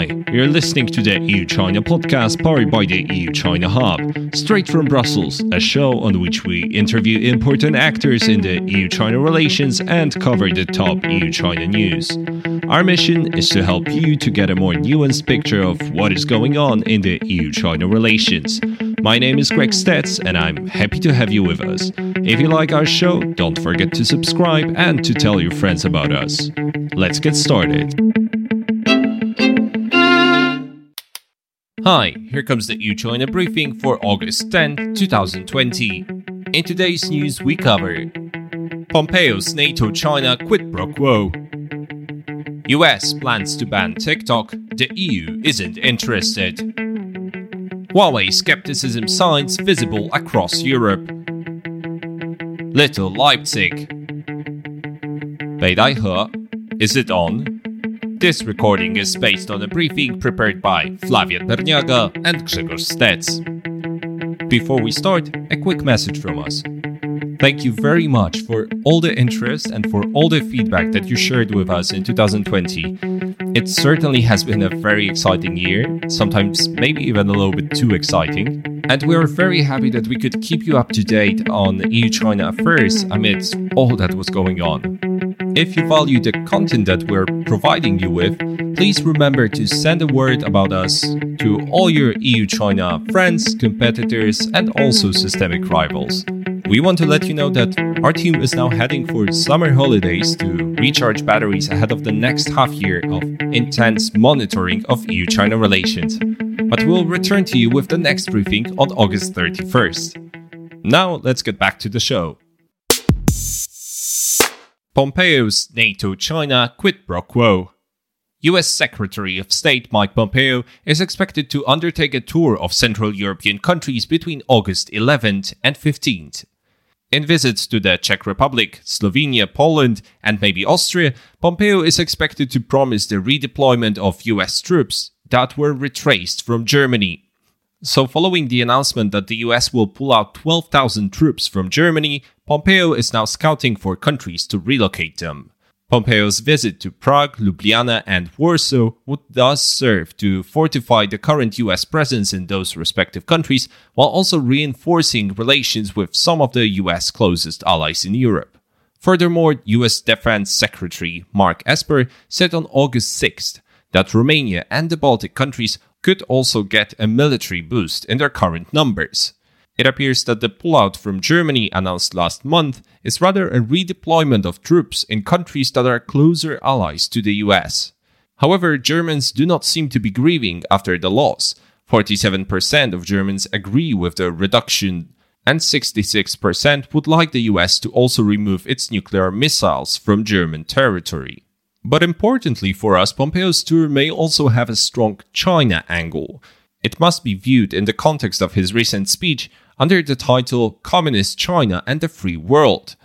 Hi, you're listening to the EU China podcast powered by the EU China Hub, straight from Brussels, a show on which we interview important actors in the EU China relations and cover the top EU China news. Our mission is to help you to get a more nuanced picture of what is going on in the EU China relations. My name is Greg Stec, and I'm happy to have you with us. If you like our show, don't forget to subscribe and to tell your friends about us. Let's get started. Hi, here comes the EU China briefing for August 10, 2020. In today's news, we cover Pompeo's NATO China quid pro quo. US plans to ban TikTok, the EU isn't interested. Huawei skepticism signs visible across Europe. Little Leipzig. Beidaihe, is it on? This recording is based on a briefing prepared by Flavia Berniaga and Grzegorz Stec. Before we start, a quick message from us. Thank you very much for all the interest and for all the feedback that you shared with us in 2020. It certainly has been a very exciting year, sometimes maybe even a little bit too exciting. And we are very happy that we could keep you up to date on EU China affairs amidst all that was going on. If you value the content that we're providing you with, please remember to send a word about us to all your EU China friends, competitors, and also systemic rivals. We want to let you know that our team is now heading for summer holidays to recharge batteries ahead of the next half year of intense monitoring of EU China relations. But we'll return to you with the next briefing on August 31st. Now, let's get back to the show. Pompeo's NATO China quid pro quo. US Secretary of State Mike Pompeo is expected to undertake a tour of Central European countries between August 11th and 15th. In visits to the Czech Republic, Slovenia, Poland, and maybe Austria, Pompeo is expected to promise the redeployment of US troops that were retraced from Germany. So, following the announcement that the US will pull out 12,000 troops from Germany, Pompeo is now scouting for countries to relocate them. Pompeo's visit to Prague, Ljubljana, and Warsaw would thus serve to fortify the current US presence in those respective countries while also reinforcing relations with some of the US closest allies in Europe. Furthermore, US Defense Secretary Mark Esper said on August 6th that Romania and the Baltic countries could also get a military boost in their current numbers. It appears that the pullout from Germany announced last month is rather a redeployment of troops in countries that are closer allies to the US. However, Germans do not seem to be grieving after the loss. 47% of Germans agree with the reduction, and 66% would like the US to also remove its nuclear missiles from German territory. But importantly for us, Pompeo's tour may also have a strong China angle. It must be viewed in the context of his recent speech under the title Communist China and the Free World.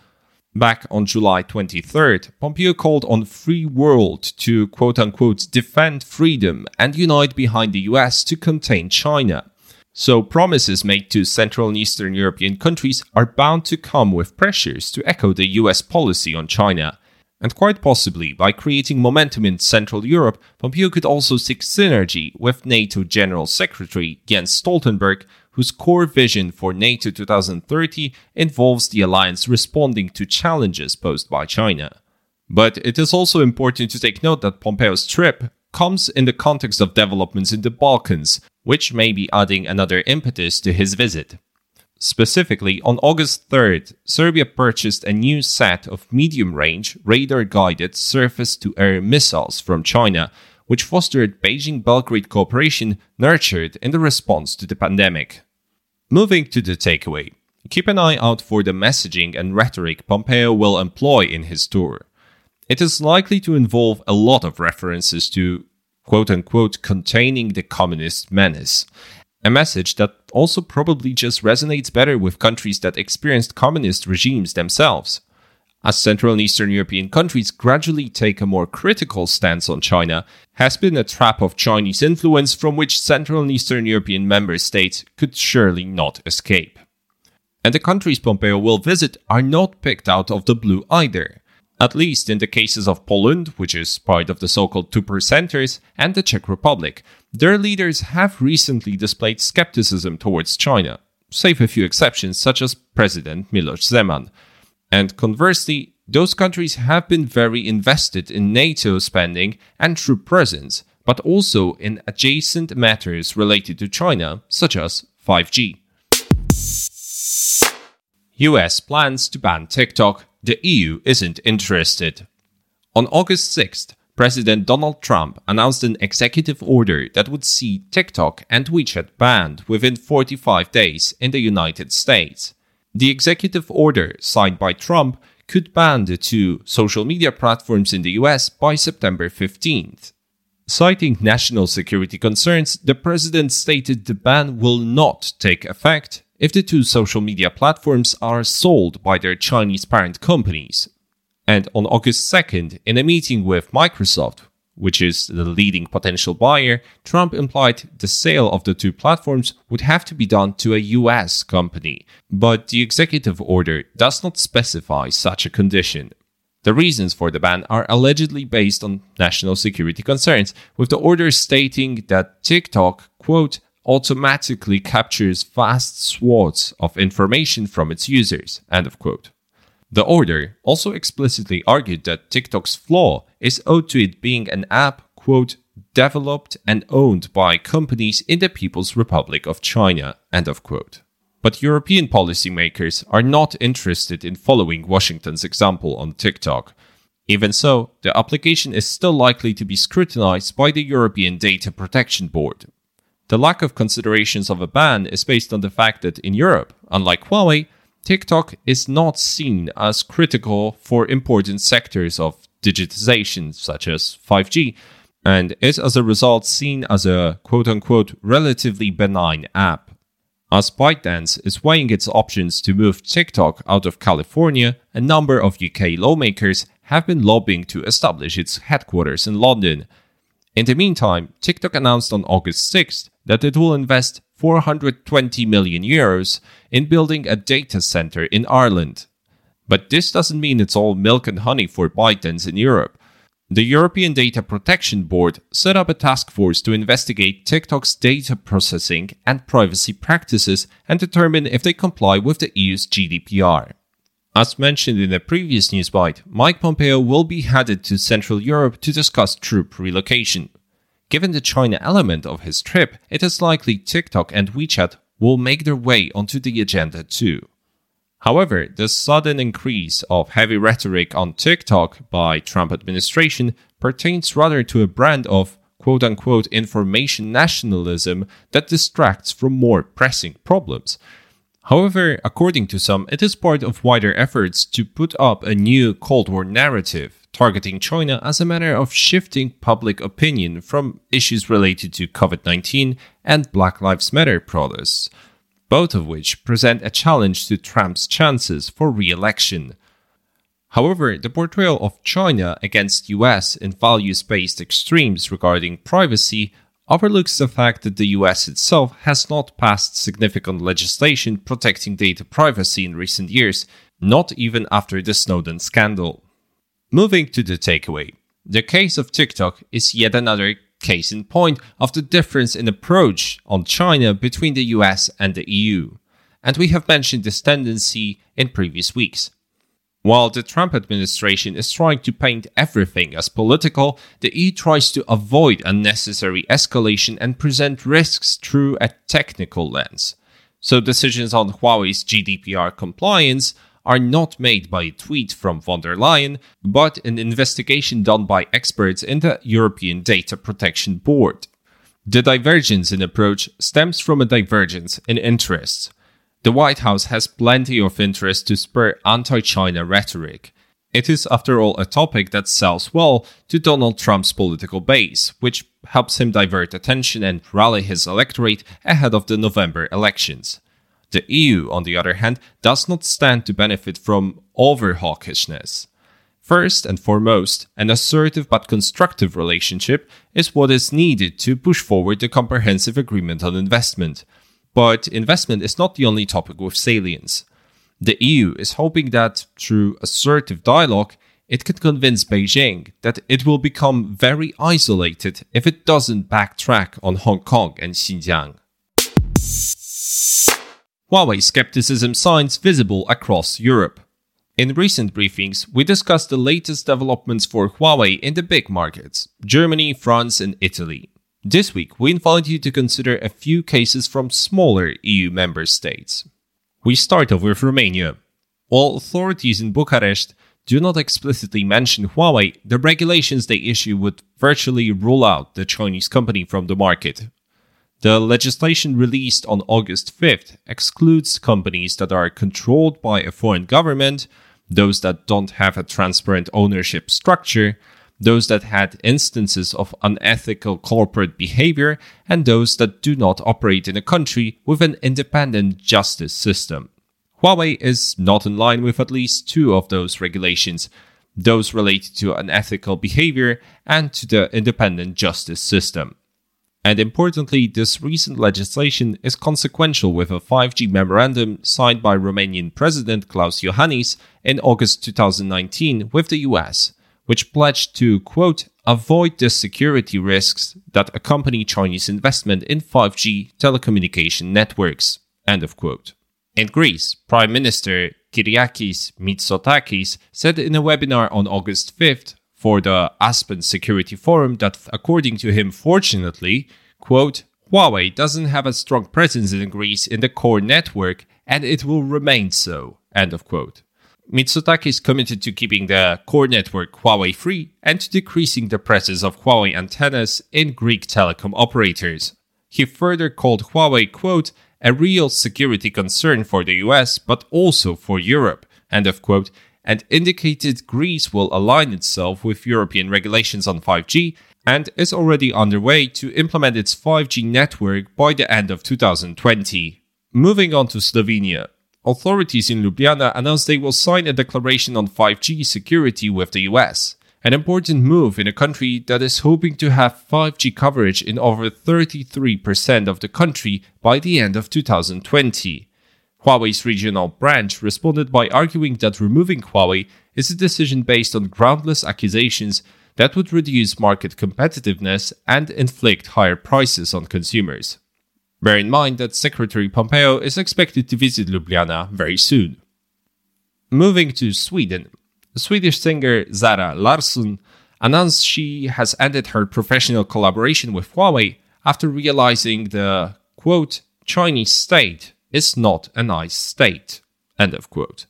Back on July 23rd, Pompeo called on free world to quote unquote defend freedom and unite behind the US to contain China. So promises made to Central and Eastern European countries are bound to come with pressures to echo the US policy on China. And quite possibly, by creating momentum in Central Europe, Pompeo could also seek synergy with NATO General Secretary Jens Stoltenberg, whose core vision for NATO 2030 involves the alliance responding to challenges posed by China. But it is also important to take note that Pompeo's trip comes in the context of developments in the Balkans, which may be adding another impetus to his visit. Specifically, on August 3rd, Serbia purchased a new set of medium range, radar guided surface to air missiles from China, which fostered Beijing Belgrade cooperation nurtured in the response to the pandemic. Moving to the takeaway, keep an eye out for the messaging and rhetoric Pompeo will employ in his tour. It is likely to involve a lot of references to quote unquote containing the communist menace, a message that also probably just resonates better with countries that experienced communist regimes themselves. As Central and Eastern European countries gradually take a more critical stance on China, has been a trap of Chinese influence from which Central and Eastern European member states could surely not escape. And the countries Pompeo will visit are not picked out of the blue either. At least in the cases of Poland, which is part of the so called two percenters, and the Czech Republic. Their leaders have recently displayed skepticism towards China, save a few exceptions, such as President Miloš Zeman. And conversely, those countries have been very invested in NATO spending and troop presence, but also in adjacent matters related to China, such as 5G. US plans to ban TikTok, the EU isn't interested. On August 6th, President Donald Trump announced an executive order that would see TikTok and WeChat banned within 45 days in the United States. The executive order, signed by Trump, could ban the two social media platforms in the US by September 15th. Citing national security concerns, the president stated the ban will not take effect if the two social media platforms are sold by their Chinese parent companies. And on August 2nd, in a meeting with Microsoft, which is the leading potential buyer, Trump implied the sale of the two platforms would have to be done to a US company. But the executive order does not specify such a condition. The reasons for the ban are allegedly based on national security concerns, with the order stating that TikTok, quote, automatically captures vast swaths of information from its users, end of quote. The order also explicitly argued that TikTok's flaw is owed to it being an app, quote, developed and owned by companies in the People's Republic of China, end of quote. But European policymakers are not interested in following Washington's example on TikTok. Even so, the application is still likely to be scrutinized by the European Data Protection Board. The lack of considerations of a ban is based on the fact that in Europe, unlike Huawei, TikTok is not seen as critical for important sectors of digitization, such as 5G, and is as a result seen as a quote unquote relatively benign app. As ByteDance is weighing its options to move TikTok out of California, a number of UK lawmakers have been lobbying to establish its headquarters in London. In the meantime, TikTok announced on August 6th that it will invest 420 million euros in building a data center in Ireland. But this doesn't mean it's all milk and honey for ByteDance in Europe. The European Data Protection Board set up a task force to investigate TikTok's data processing and privacy practices and determine if they comply with the EU's GDPR. As mentioned in a previous news bite, Mike Pompeo will be headed to Central Europe to discuss troop relocation. Given the China element of his trip, it is likely TikTok and WeChat will make their way onto the agenda too. However, the sudden increase of heavy rhetoric on TikTok by Trump administration pertains rather to a brand of quote unquote information nationalism that distracts from more pressing problems. However, according to some, it is part of wider efforts to put up a new Cold War narrative targeting China as a matter of shifting public opinion from issues related to COVID 19 and Black Lives Matter protests, both of which present a challenge to Trump's chances for re election. However, the portrayal of China against US in values based extremes regarding privacy overlooks the fact that the US itself has not passed significant legislation protecting data privacy in recent years, not even after the Snowden scandal. Moving to the takeaway. The case of TikTok is yet another case in point of the difference in approach on China between the US and the EU. And we have mentioned this tendency in previous weeks. While the Trump administration is trying to paint everything as political, the EU tries to avoid unnecessary escalation and present risks through a technical lens. So decisions on Huawei's GDPR compliance are not made by a tweet from von der Leyen, but an investigation done by experts in the European Data Protection Board. The divergence in approach stems from a divergence in interests. The White House has plenty of interest to spur anti China rhetoric. It is, after all, a topic that sells well to Donald Trump's political base, which helps him divert attention and rally his electorate ahead of the November elections. The EU, on the other hand, does not stand to benefit from over hawkishness. First and foremost, an assertive but constructive relationship is what is needed to push forward the comprehensive agreement on investment. But investment is not the only topic with salience. The EU is hoping that, through assertive dialogue, it could convince Beijing that it will become very isolated if it doesn't backtrack on Hong Kong and Xinjiang. Huawei skepticism signs visible across Europe. In recent briefings, we discussed the latest developments for Huawei in the big markets Germany, France, and Italy. This week, we invite you to consider a few cases from smaller EU member states. We start off with Romania. While authorities in Bucharest do not explicitly mention Huawei, the regulations they issue would virtually rule out the Chinese company from the market. The legislation released on August 5th excludes companies that are controlled by a foreign government, those that don't have a transparent ownership structure, those that had instances of unethical corporate behavior, and those that do not operate in a country with an independent justice system. Huawei is not in line with at least two of those regulations, those related to unethical behavior and to the independent justice system. And importantly, this recent legislation is consequential with a 5G memorandum signed by Romanian President Klaus Iohannis in August 2019 with the US which pledged to, quote, avoid the security risks that accompany Chinese investment in 5G telecommunication networks, end of quote. In Greece, Prime Minister Kyriakos Mitsotakis said in a webinar on August 5th for the Aspen Security Forum that, according to him, fortunately, quote, Huawei doesn't have a strong presence in Greece in the core network and it will remain so, end of quote. Mitsotakis committed to keeping the core network Huawei free and to decreasing the presence of Huawei antennas in Greek telecom operators. He further called Huawei, quote, a real security concern for the US, but also for Europe, end of quote, and indicated Greece will align itself with European regulations on 5G and is already underway to implement its 5G network by the end of 2020. Moving on to Slovenia. Authorities in Ljubljana announced they will sign a declaration on 5G security with the US, an important move in a country that is hoping to have 5G coverage in over 33% of the country by the end of 2020. Huawei's regional branch responded by arguing that removing Huawei is a decision based on groundless accusations that would reduce market competitiveness and inflict higher prices on consumers. Bear in mind that Secretary Pompeo is expected to visit Ljubljana very soon. Moving to Sweden, Swedish singer Zara Larsson announced she has ended her professional collaboration with Huawei after realizing the quote Chinese state is not a nice state. End of quote.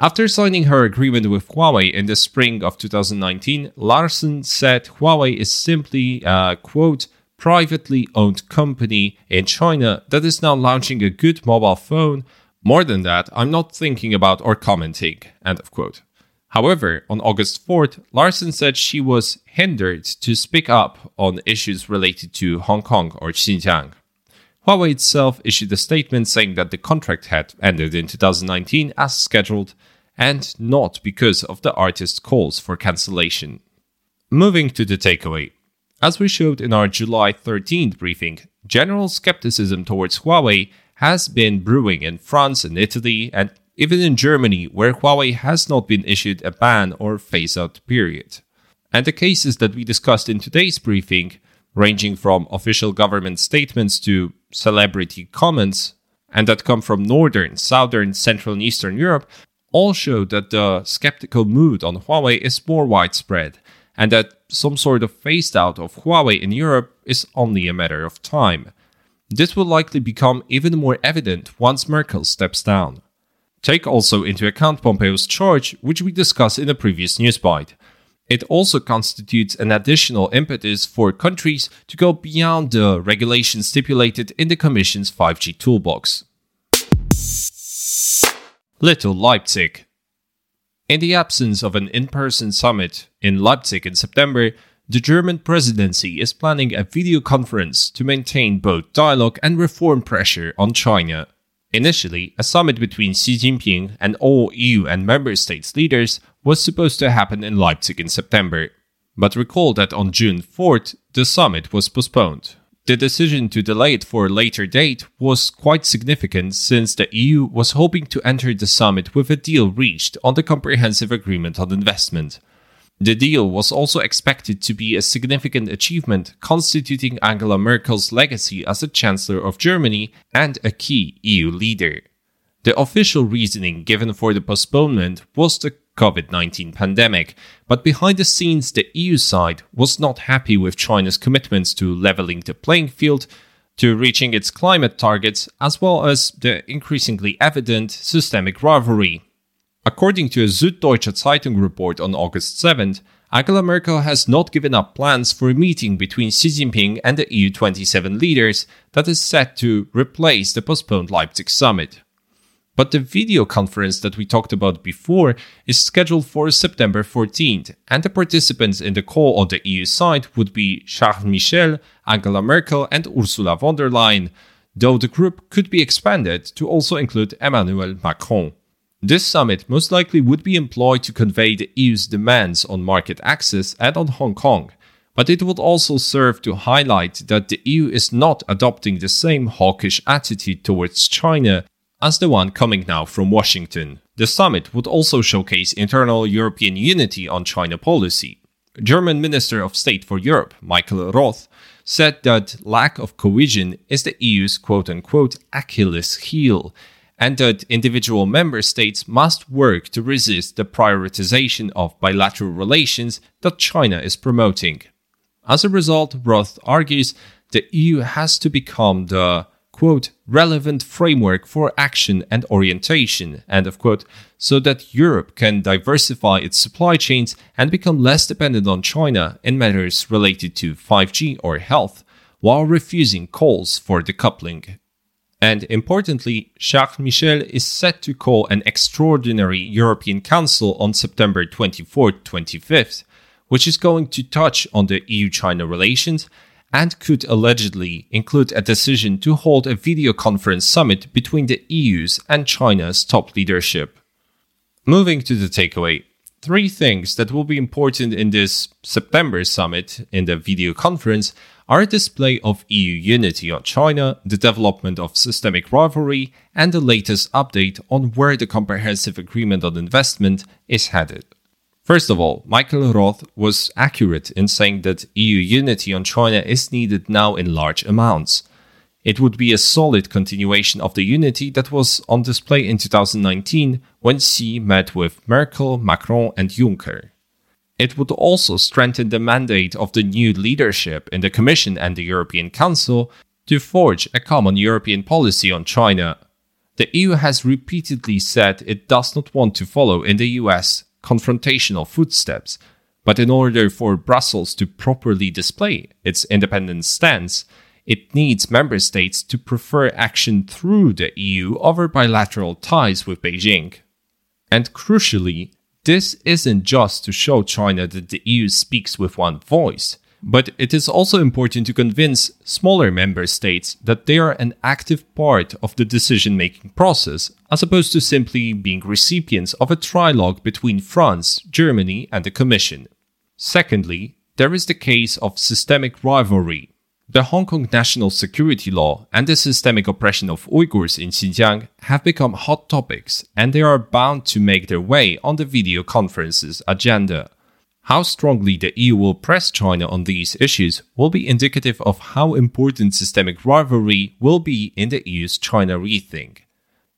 After signing her agreement with Huawei in the spring of 2019, Larsson said Huawei is simply a quote privately owned company in China that is now launching a good mobile phone. More than that, I'm not thinking about or commenting. End of quote. However, on August 4th, Larsson said she was hindered to speak up on issues related to Hong Kong or Xinjiang. Huawei itself issued a statement saying that the contract had ended in 2019 as scheduled and not because of the artist's calls for cancellation. Moving to the takeaway. As we showed in our July 13th briefing, general skepticism towards Huawei has been brewing in France and Italy, and even in Germany, where Huawei has not been issued a ban or phase out period. And the cases that we discussed in today's briefing, ranging from official government statements to celebrity comments, and that come from Northern, Southern, Central, and Eastern Europe, all show that the skeptical mood on Huawei is more widespread and that some sort of phased out of Huawei in Europe is only a matter of time. This will likely become even more evident once Merkel steps down. Take also into account Pompeo's charge, which we discussed in a previous news bite. It also constitutes an additional impetus for countries to go beyond the regulations stipulated in the Commission's 5G toolbox. Little Leipzig in the absence of an in person summit in Leipzig in September, the German presidency is planning a video conference to maintain both dialogue and reform pressure on China. Initially, a summit between Xi Jinping and all EU and member states leaders was supposed to happen in Leipzig in September. But recall that on June 4th, the summit was postponed. The decision to delay it for a later date was quite significant since the EU was hoping to enter the summit with a deal reached on the Comprehensive Agreement on Investment. The deal was also expected to be a significant achievement, constituting Angela Merkel's legacy as the Chancellor of Germany and a key EU leader. The official reasoning given for the postponement was the COVID 19 pandemic, but behind the scenes, the EU side was not happy with China's commitments to leveling the playing field, to reaching its climate targets, as well as the increasingly evident systemic rivalry According to a Süddeutsche Zeitung report on August 7th, Angela Merkel has not given up plans for a meeting between Xi Jinping and the EU 27 leaders that is set to replace the postponed Leipzig summit. But the video conference that we talked about before is scheduled for September 14th, and the participants in the call on the EU side would be Charles Michel, Angela Merkel, and Ursula von der Leyen, though the group could be expanded to also include Emmanuel Macron. This summit most likely would be employed to convey the EU's demands on market access and on Hong Kong, but it would also serve to highlight that the EU is not adopting the same hawkish attitude towards China as the one coming now from Washington. The summit would also showcase internal European unity on China policy. German Minister of State for Europe, Michael Roth, said that lack of cohesion is the EU's quote unquote Achilles heel and that individual member states must work to resist the prioritization of bilateral relations that China is promoting. As a result, Roth argues the EU has to become the quote relevant framework for action and orientation end of quote so that Europe can diversify its supply chains and become less dependent on China in matters related to 5G or health while refusing calls for decoupling. And importantly, Charles Michel is set to call an extraordinary European Council on September 24th 25th, which is going to touch on the EU China relations and could allegedly include a decision to hold a video conference summit between the EU's and China's top leadership. Moving to the takeaway, three things that will be important in this September summit in the video conference are a display of EU unity on China, the development of systemic rivalry, and the latest update on where the Comprehensive Agreement on Investment is headed. First of all, Michael Roth was accurate in saying that EU unity on China is needed now in large amounts. It would be a solid continuation of the unity that was on display in 2019 when Xi met with Merkel, Macron, and Juncker. It would also strengthen the mandate of the new leadership in the Commission and the European Council to forge a common European policy on China. The EU has repeatedly said it does not want to follow in the US confrontational footsteps, but in order for Brussels to properly display its independent stance, it needs member states to prefer action through the EU over bilateral ties with Beijing. And crucially, this isn't just to show China that the EU speaks with one voice, but it is also important to convince smaller member states that they are an active part of the decision making process, as opposed to simply being recipients of a trilogue between France, Germany, and the Commission. Secondly, there is the case of systemic rivalry the Hong Kong national security law and the systemic oppression of Uyghurs in Xinjiang have become hot topics and they are bound to make their way on the video conference's agenda. How strongly the EU will press China on these issues will be indicative of how important systemic rivalry will be in the EU's China rethink.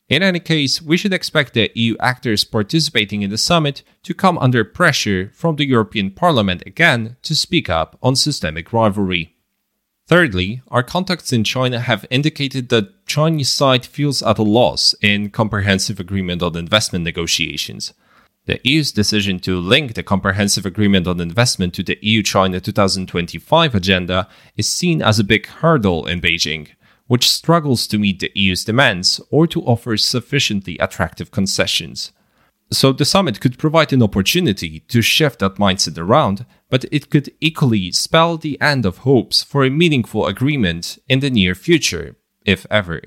In any case, we should expect the EU actors participating in the summit to come under pressure from the European Parliament again to speak up on systemic rivalry. Thirdly, our contacts in China have indicated that Chinese side feels at a loss in comprehensive agreement on investment negotiations. The EU's decision to link the comprehensive agreement on investment to the EU China 2025 agenda is seen as a big hurdle in Beijing, which struggles to meet the EU's demands or to offer sufficiently attractive concessions. So the summit could provide an opportunity to shift that mindset around, but it could equally spell the end of hopes for a meaningful agreement in the near future, if ever.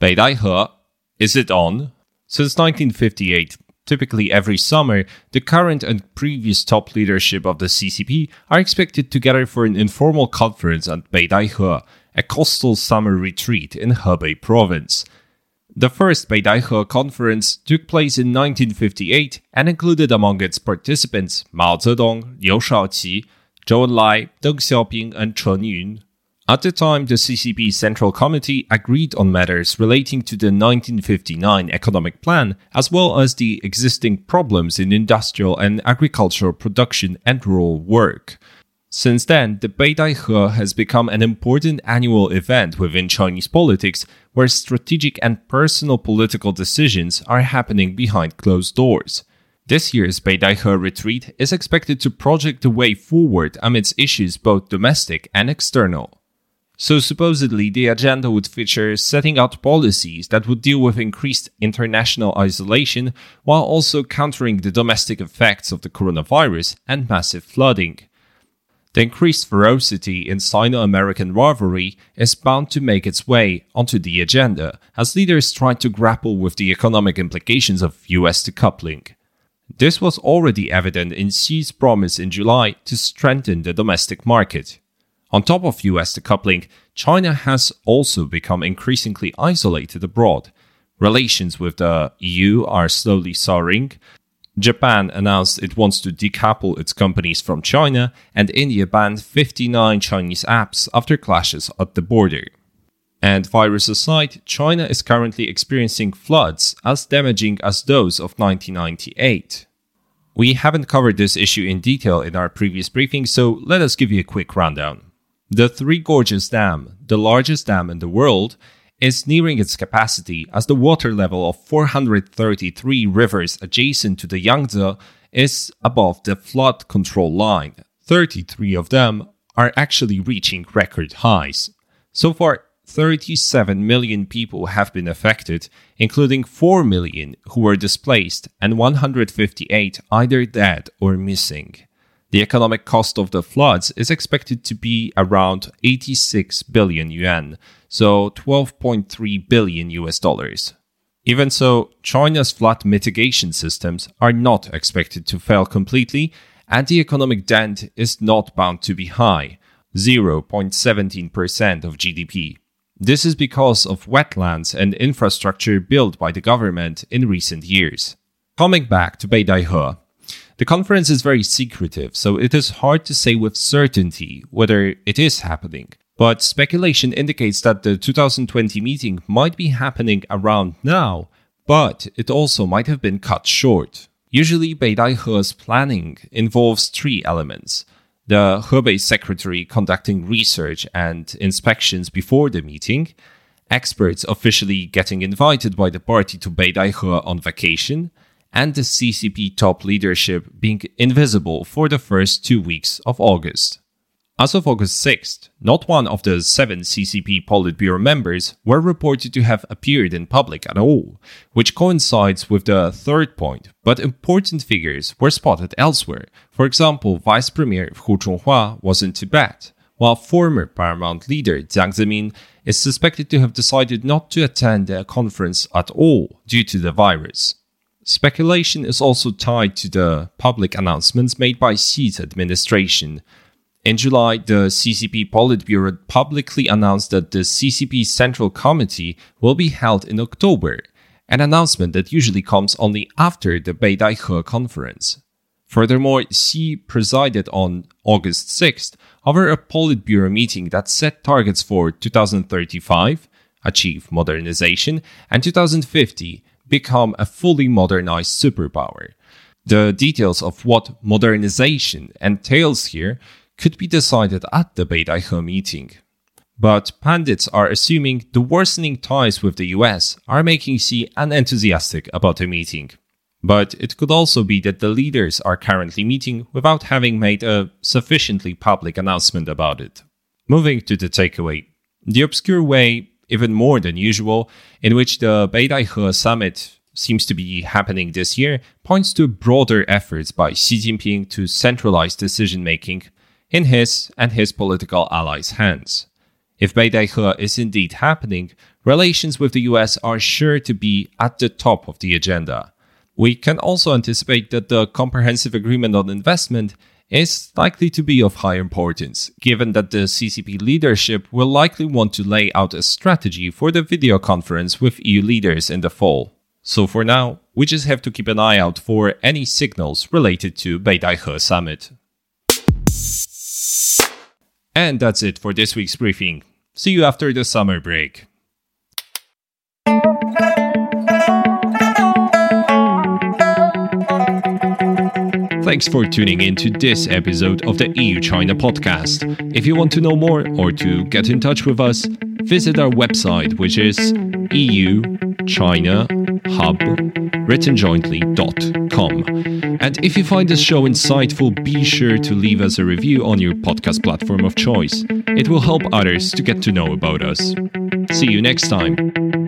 Beidaihe, is it on? Since 1958, Typically, every summer, the current and previous top leadership of the CCP are expected together for an informal conference at Beidaihe, a coastal summer retreat in Hebei province. The first Beidaihe conference took place in 1958 and included among its participants Mao Zedong, Liu Shaoqi, Zhou Enlai, Deng Xiaoping, and Chen Yun. At the time, the CCP Central Committee agreed on matters relating to the 1959 economic plan, as well as the existing problems in industrial and agricultural production and rural work. Since then, the Beidaihe has become an important annual event within Chinese politics where strategic and personal political decisions are happening behind closed doors. This year's Beidaihe retreat is expected to project the way forward amidst issues both domestic and external. So supposedly the agenda would feature setting out policies that would deal with increased international isolation while also countering the domestic effects of the coronavirus and massive flooding. The increased ferocity in Sino American rivalry is bound to make its way onto the agenda as leaders try to grapple with the economic implications of US decoupling. This was already evident in Xi's promise in July to strengthen the domestic market. On top of US decoupling, China has also become increasingly isolated abroad. Relations with the EU are slowly souring. Japan announced it wants to decouple its companies from China, and India banned 59 Chinese apps after clashes at the border. And virus aside, China is currently experiencing floods as damaging as those of 1998. We haven't covered this issue in detail in our previous briefing, so let us give you a quick rundown. The Three Gorges Dam, the largest dam in the world, is nearing its capacity as the water level of 433 rivers adjacent to the Yangtze is above the flood control line. 33 of them are actually reaching record highs. So far, 37 million people have been affected, including 4 million who were displaced and 158 either dead or missing. The economic cost of the floods is expected to be around 86 billion yuan, so 12.3 billion US dollars. Even so, China's flood mitigation systems are not expected to fail completely, and the economic dent is not bound to be high 0.17% of GDP. This is because of wetlands and infrastructure built by the government in recent years. Coming back to Beidaihe, the conference is very secretive, so it is hard to say with certainty whether it is happening. But speculation indicates that the 2020 meeting might be happening around now, but it also might have been cut short. Usually, Beidaihe's planning involves three elements the Hebei secretary conducting research and inspections before the meeting, experts officially getting invited by the party to Beidaihe on vacation, and the CCP top leadership being invisible for the first two weeks of August. As of August 6th, not one of the seven CCP Politburo members were reported to have appeared in public at all, which coincides with the third point, but important figures were spotted elsewhere. For example, Vice Premier Hu Chunhua was in Tibet, while former Paramount leader Jiang Zemin is suspected to have decided not to attend the conference at all due to the virus. Speculation is also tied to the public announcements made by Xi's administration. In July, the CCP Politburo publicly announced that the CCP Central Committee will be held in October, an announcement that usually comes only after the Beidaihe conference. Furthermore, Xi presided on August 6th over a Politburo meeting that set targets for 2035, achieve modernization, and 2050, become a fully modernized superpower. The details of what modernization entails here could be decided at the Beidaihe meeting. But pundits are assuming the worsening ties with the US are making Xi unenthusiastic about the meeting. But it could also be that the leaders are currently meeting without having made a sufficiently public announcement about it. Moving to the takeaway. The obscure way even more than usual, in which the Beidaihe summit seems to be happening this year, points to broader efforts by Xi Jinping to centralize decision making in his and his political allies' hands. If Beidaihe is indeed happening, relations with the US are sure to be at the top of the agenda. We can also anticipate that the Comprehensive Agreement on Investment is likely to be of high importance, given that the CCP leadership will likely want to lay out a strategy for the video conference with EU leaders in the fall. So for now, we just have to keep an eye out for any signals related to Beidaihe summit. And that's it for this week's briefing. See you after the summer break. Thanks for tuning in to this episode of the EU China podcast. If you want to know more or to get in touch with us, visit our website, which is EU China Hub writtenjointly.com. And if you find this show insightful, be sure to leave us a review on your podcast platform of choice. It will help others to get to know about us. See you next time.